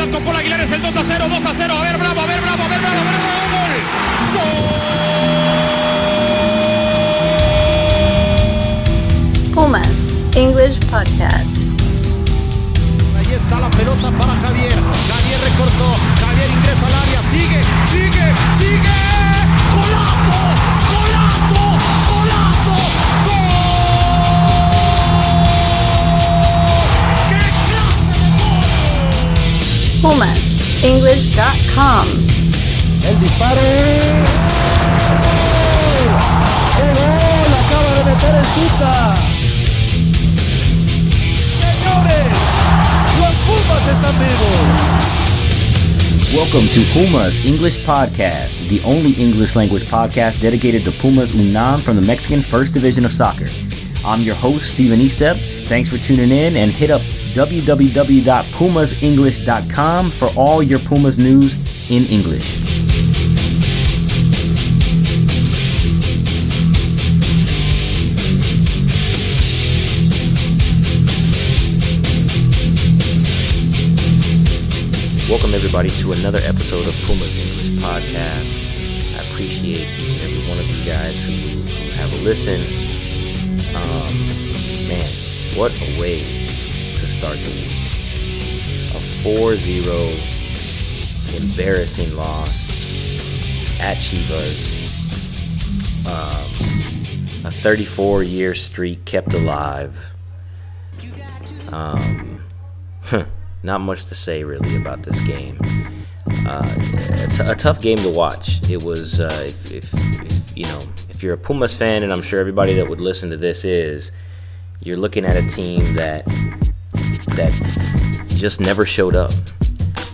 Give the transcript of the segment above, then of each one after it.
Aguilar, es el 2 a 0, 2 a 0. A ver, bravo, a ver, bravo, a ver, bravo. Gol. Pumas English Podcast. PumasEnglish.com. El disparo. ¡Qué gol! Acaba de meter el Tuca. Señores, los Pumas están vivos. Welcome to Puma's English Podcast, the only English language podcast dedicated to Puma's UNAM from the Mexican First Division of Soccer. I'm your host, Stephen Eastep. Thanks for tuning in and hit up www.pumasenglish.com for all your Pumas news in English. Welcome, everybody, to another episode of Puma's English Podcast. I appreciate each and every one of you guys who, who have listened. Um, man, what a way to start the week. A 4 0 embarrassing loss at Chivas. Um, a 34 year streak kept alive. Um, not much to say really about this game. Uh, a, t- a tough game to watch. It was, uh, if, if, if, you know, if you're a Pumas fan, and I'm sure everybody that would listen to this is, you're looking at a team that that just never showed up.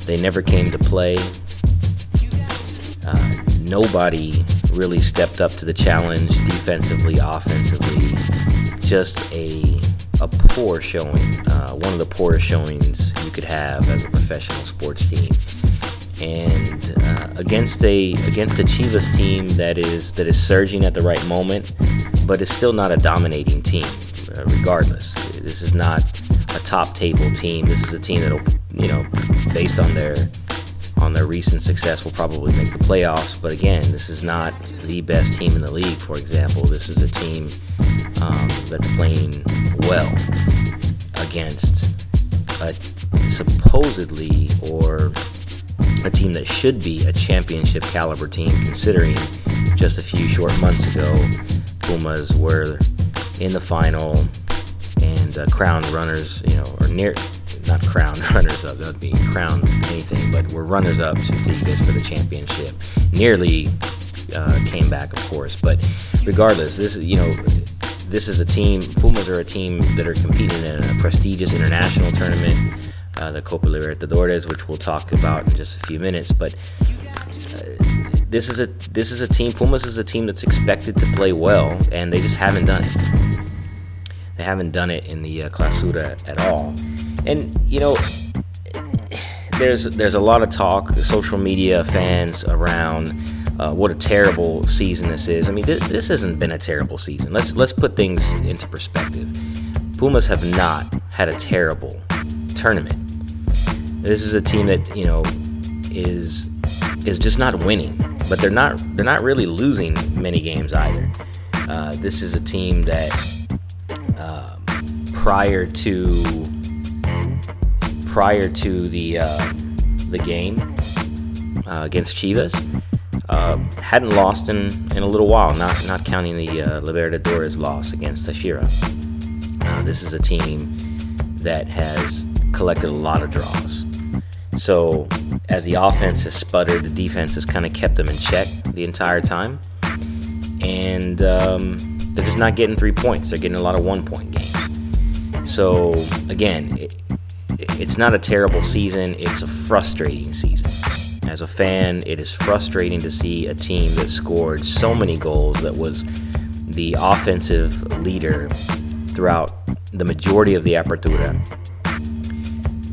They never came to play. Uh, nobody really stepped up to the challenge defensively, offensively. Just a a poor showing, uh, one of the poorest showings you could have as a professional sports team, and uh, against a against a Chivas team that is that is surging at the right moment, but is still not a dominating team. Uh, regardless, this is not a top table team. This is a team that'll, you know, based on their on their recent success, will probably make the playoffs. But again, this is not the best team in the league. For example, this is a team um, that's playing well against a supposedly or a team that should be a championship caliber team, considering just a few short months ago, Pumas were in the final and uh, crowned runners, you know, or near, not crowned runners up, that would be crowned anything, but were runners up to Tigres for the championship. Nearly uh, came back, of course, but regardless, this is, you know, this is a team, Pumas are a team that are competing in a prestigious international tournament, uh, the Copa Libertadores, which we'll talk about in just a few minutes. But uh, this is a this is a team. Pumas is a team that's expected to play well, and they just haven't done it. They haven't done it in the uh, Clausura at all. And you know, there's there's a lot of talk, social media fans around uh, what a terrible season this is. I mean, this, this hasn't been a terrible season. Let's let's put things into perspective. Pumas have not had a terrible tournament. This is a team that you know is is just not winning, but they're not they're not really losing many games either. Uh, this is a team that uh, prior to prior to the uh, the game uh, against Chivas uh, hadn't lost in, in a little while, not not counting the uh, Libertadores loss against Táchira. This is a team that has collected a lot of draws. So, as the offense has sputtered, the defense has kind of kept them in check the entire time. And um, they're just not getting three points. They're getting a lot of one point games. So, again, it, it's not a terrible season, it's a frustrating season. As a fan, it is frustrating to see a team that scored so many goals that was the offensive leader throughout the majority of the Apertura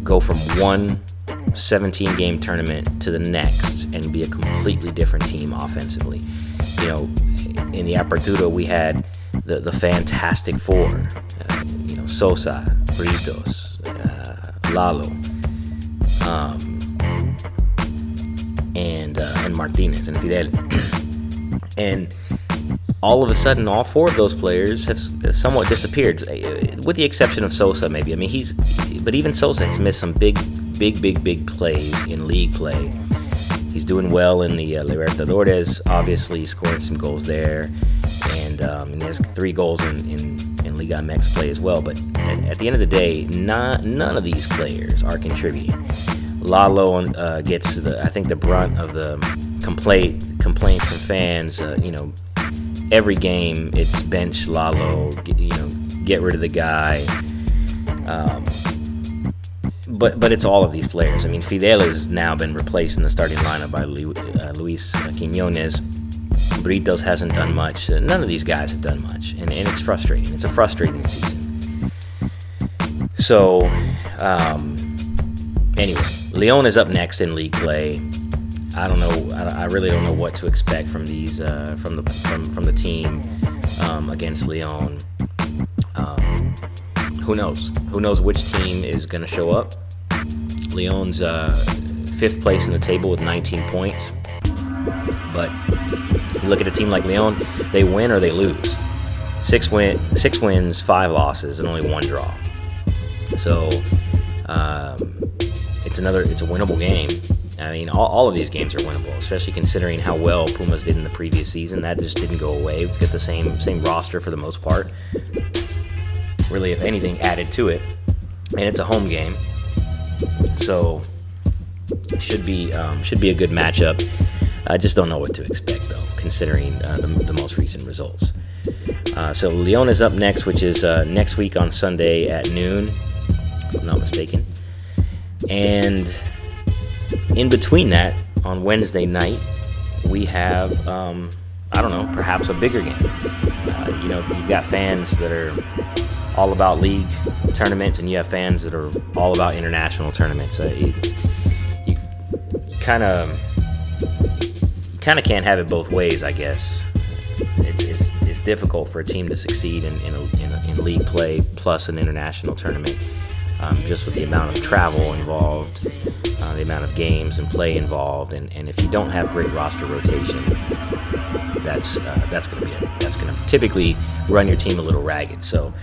go from one 17 game tournament to the next and be a completely different team offensively. You know, in the Apertura, we had the, the Fantastic Four, uh, you know, Sosa, Britos, uh, Lalo. Um, and and Martinez and Fidel. and all of a sudden, all four of those players have somewhat disappeared, with the exception of Sosa, maybe. I mean, he's, but even Sosa has missed some big, big, big, big plays in league play. He's doing well in the uh, Libertadores, obviously scoring some goals there, and, um, and he has three goals in, in, in Liga MX play as well. But at, at the end of the day, not, none of these players are contributing. Lalo uh, gets the, I think the brunt of the complaint complaints from fans. Uh, you know, every game it's bench Lalo, get, you know, get rid of the guy. Um, but but it's all of these players. I mean, Fidel has now been replaced in the starting lineup by uh, Luis Quinones. Britos hasn't done much. None of these guys have done much, and, and it's frustrating. It's a frustrating season. So, um, anyway, Leon is up next in league play. I don't know. I, I really don't know what to expect from these uh, from the from, from the team um, against Leon. Um, who knows? Who knows which team is going to show up? Leon's uh, fifth place in the table with 19 points, but you look at a team like Leon, they win or they lose. Six win, six wins, five losses, and only one draw. So um, it's another, it's a winnable game. I mean, all, all of these games are winnable, especially considering how well Pumas did in the previous season. That just didn't go away. We've got the same same roster for the most part. Really, if anything, added to it, and it's a home game, so should be um, should be a good matchup. I just don't know what to expect though, considering uh, the, the, most recent results. Uh, so Leon is up next, which is uh, next week on Sunday at noon, if I'm not mistaken. And in between that, on Wednesday night, we have, um, I don't know, perhaps a bigger game. Uh, you know, you've got fans that are all about league tournaments, and you have fans that are all about international tournaments. Uh, you kind of kind of can't have it both ways, I guess. It's, it's, it's difficult for a team to succeed in, in, a, in, a, in league play plus an international tournament, um, just with the amount of travel involved uh, the amount of games and play involved, and, and if you don't have great roster rotation, that's uh, that's to be a, that's to typically run your team a little ragged. So,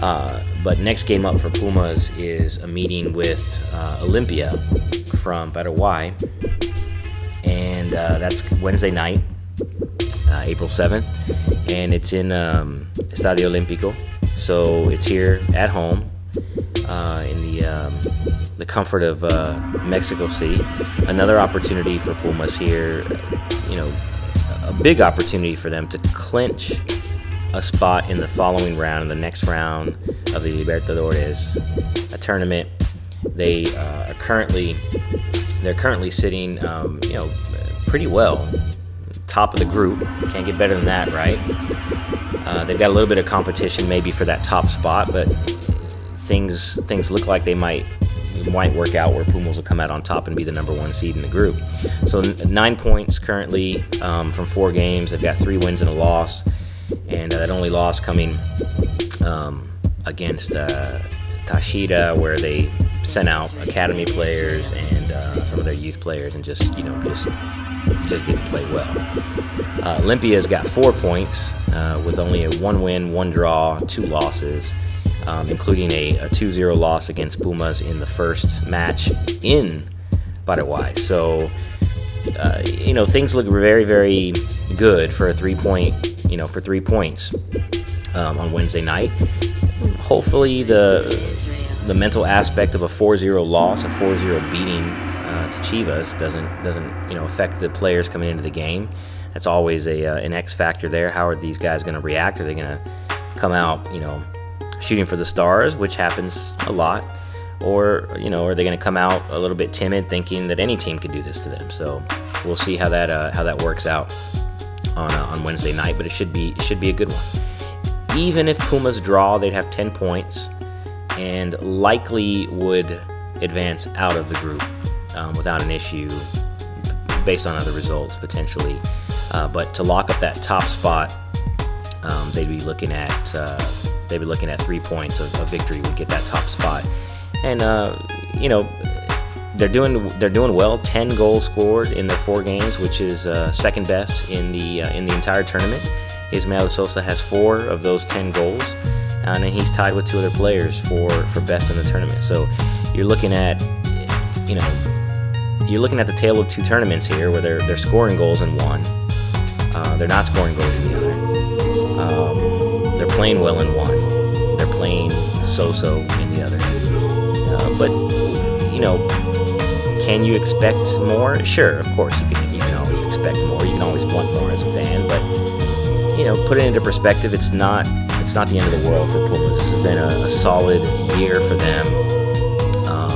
uh, but next game up for Pumas is a meeting with uh, Olimpia from Paraguay, and uh, that's Wednesday night, uh, April seventh, and it's in um, Estadio Olímpico. So it's here at home uh, in the um, the comfort of uh, Mexico City. Another opportunity for Pumas here, you know, a big opportunity for them to clinch a spot in the following round, the next round of the Libertadores, a tournament. They uh, are currently they're currently sitting, um, you know, pretty well, top of the group. Can't get better than that, right? Uh, they've got a little bit of competition maybe for that top spot, but things things look like they might might work out where Pumas will come out on top and be the number one seed in the group. So nine points currently um, from four games. They've got three wins and a loss, and uh, that only loss coming um, against uh, Táchira, where they sent out academy players and uh, some of their youth players, and just you know just just didn't play well. Uh, Olimpia's got four points uh, with only a one win, one draw, two losses um, including a, a 2 0 loss against Pumas in the first match in Paraguay. So, uh, you know, things look very, very good for a three point, you know, for three points um, on Wednesday night. Hopefully, the the mental aspect of a 4-0 loss, a 4-0 beating uh, to Chivas doesn't doesn't you know affect the players coming into the game. That's always a uh, an X factor there. How are these guys going to react? Are they going to come out, you know, shooting for the stars, which happens a lot, or you know, are they going to come out a little bit timid, thinking that any team could do this to them? So we'll see how that uh, how that works out on uh, on Wednesday night. But it should be it should be a good one. Even if Pumas draw, they'd have 10 points and likely would advance out of the group um, without an issue based on other results potentially. Uh, but to lock up that top spot, um, they'd be looking at uh, they'd be looking at three points of, of victory would get that top spot. And, uh, you know, they're doing they're doing well. Ten goals scored in their four games, which is uh, second best in the uh, in the entire tournament. Ismael Sosa has four of those ten goals, and he's tied with two other players for for best in the tournament. So you're looking at you know you're looking at the tale of two tournaments here, where they're they're scoring goals in one, uh, they're not scoring goals in the other. Um, they're playing well in one, they're playing so-so in the other. Uh, but you know, can you expect more? Sure, of course you can. You can always expect more. You can always want more as a fan, but you know, put it into perspective. It's not. It's not the end of the world for Pumas. This has been a, a solid year for them. Um,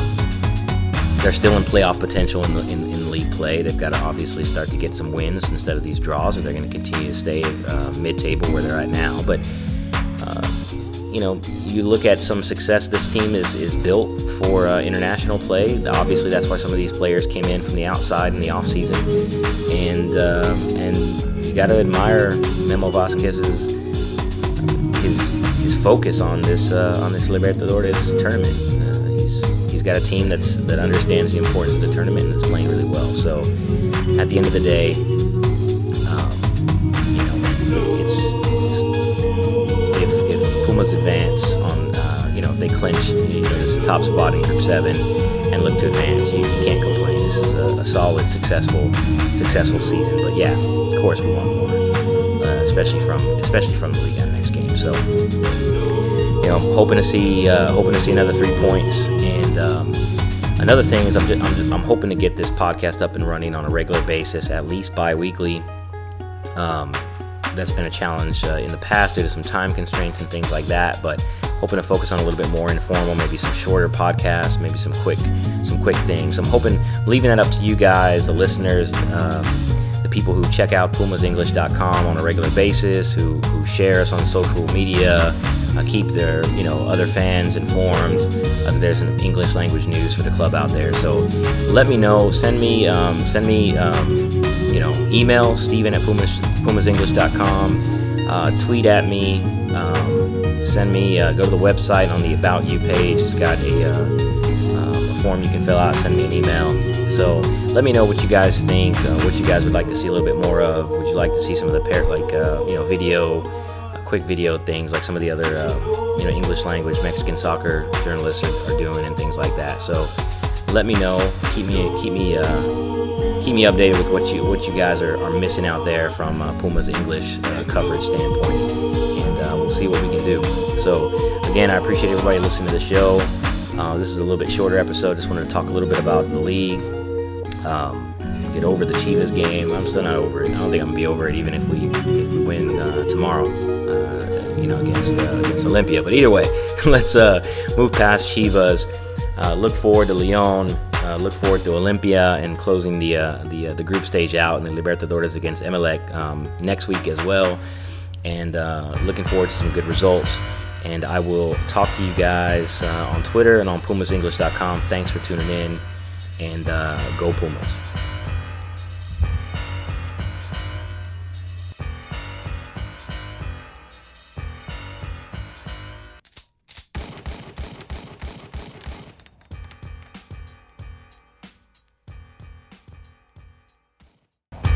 they're still in playoff potential in, the, in, in league play. They've got to obviously start to get some wins instead of these draws, or they're going to continue to stay uh, mid-table where they're at now. But uh, you know, you look at some success this team is, is built for uh, international play. Obviously, that's why some of these players came in from the outside in the offseason. And, um, and you got to admire Memo Vázquez's his, his focus on this uh, on this Libertadores tournament. Uh, he's, he's got a team that's that understands the importance of the tournament and is playing really well. So at the end of the day, advance on, uh, you know, if they clinch, you know, this top spot in Group Seven and look to advance, you, you can't complain. This is a, a, solid, successful, successful season. But yeah, of course we want more, uh, especially from especially from the league next game. So you know, I'm hoping to see uh, hoping to see another three points. And um, another thing is, I'm, just, I'm, just, I'm hoping to get this podcast up and running on a regular basis, at least bi-weekly. Um, that's been a challenge uh, in the past due to some time constraints and things like that. But hoping to focus on a little bit more informal, maybe some shorter podcasts, maybe some quick, some quick things. I'm hoping leaving that up to you guys, the listeners, um, the people who check out PumasEnglish.com on a regular basis, who who share us on social media, uh, keep their you know other fans informed. Uh, there's an English language news for the club out there, so let me know. Send me um, send me um, you know email Stephen at Pumas, PumasEnglish.com. Uh, tweet at me. Um, send me uh, go to the website on the About You page. It's got a, uh, um, a form you can fill out. Send me an email. So let me know what you guys think. Uh, what you guys would like to see a little bit more of. Would you like to see some of the pair like you know video? Quick video things like some of the other uh, you know English language Mexican soccer journalists are, are, doing and things like that. So let me know. Keep me keep me uh, keep me updated with what you what you guys are, are missing out there from uh, Puma's English uh, coverage standpoint, and uh, we'll see what we can do. So again, I appreciate everybody listening to the show. Uh, this is a little bit shorter episode. Just wanted to talk a little bit about the league. Um, get over the Chivas game. I'm still not over it. I don't think I'm gonna be over it even if we if we win tomorrow uh, you know, against uh, against Olimpia. But either way, let's uh, move past Chivas. Uh, look forward to Leon. Uh, look forward to Olimpia and closing the the the group stage out and the Libertadores against Emelec um, next week as well. And looking forward to some good results. And I will talk to you guys on Twitter and on PumasEnglish.com. Thanks for tuning in, and go Pumas.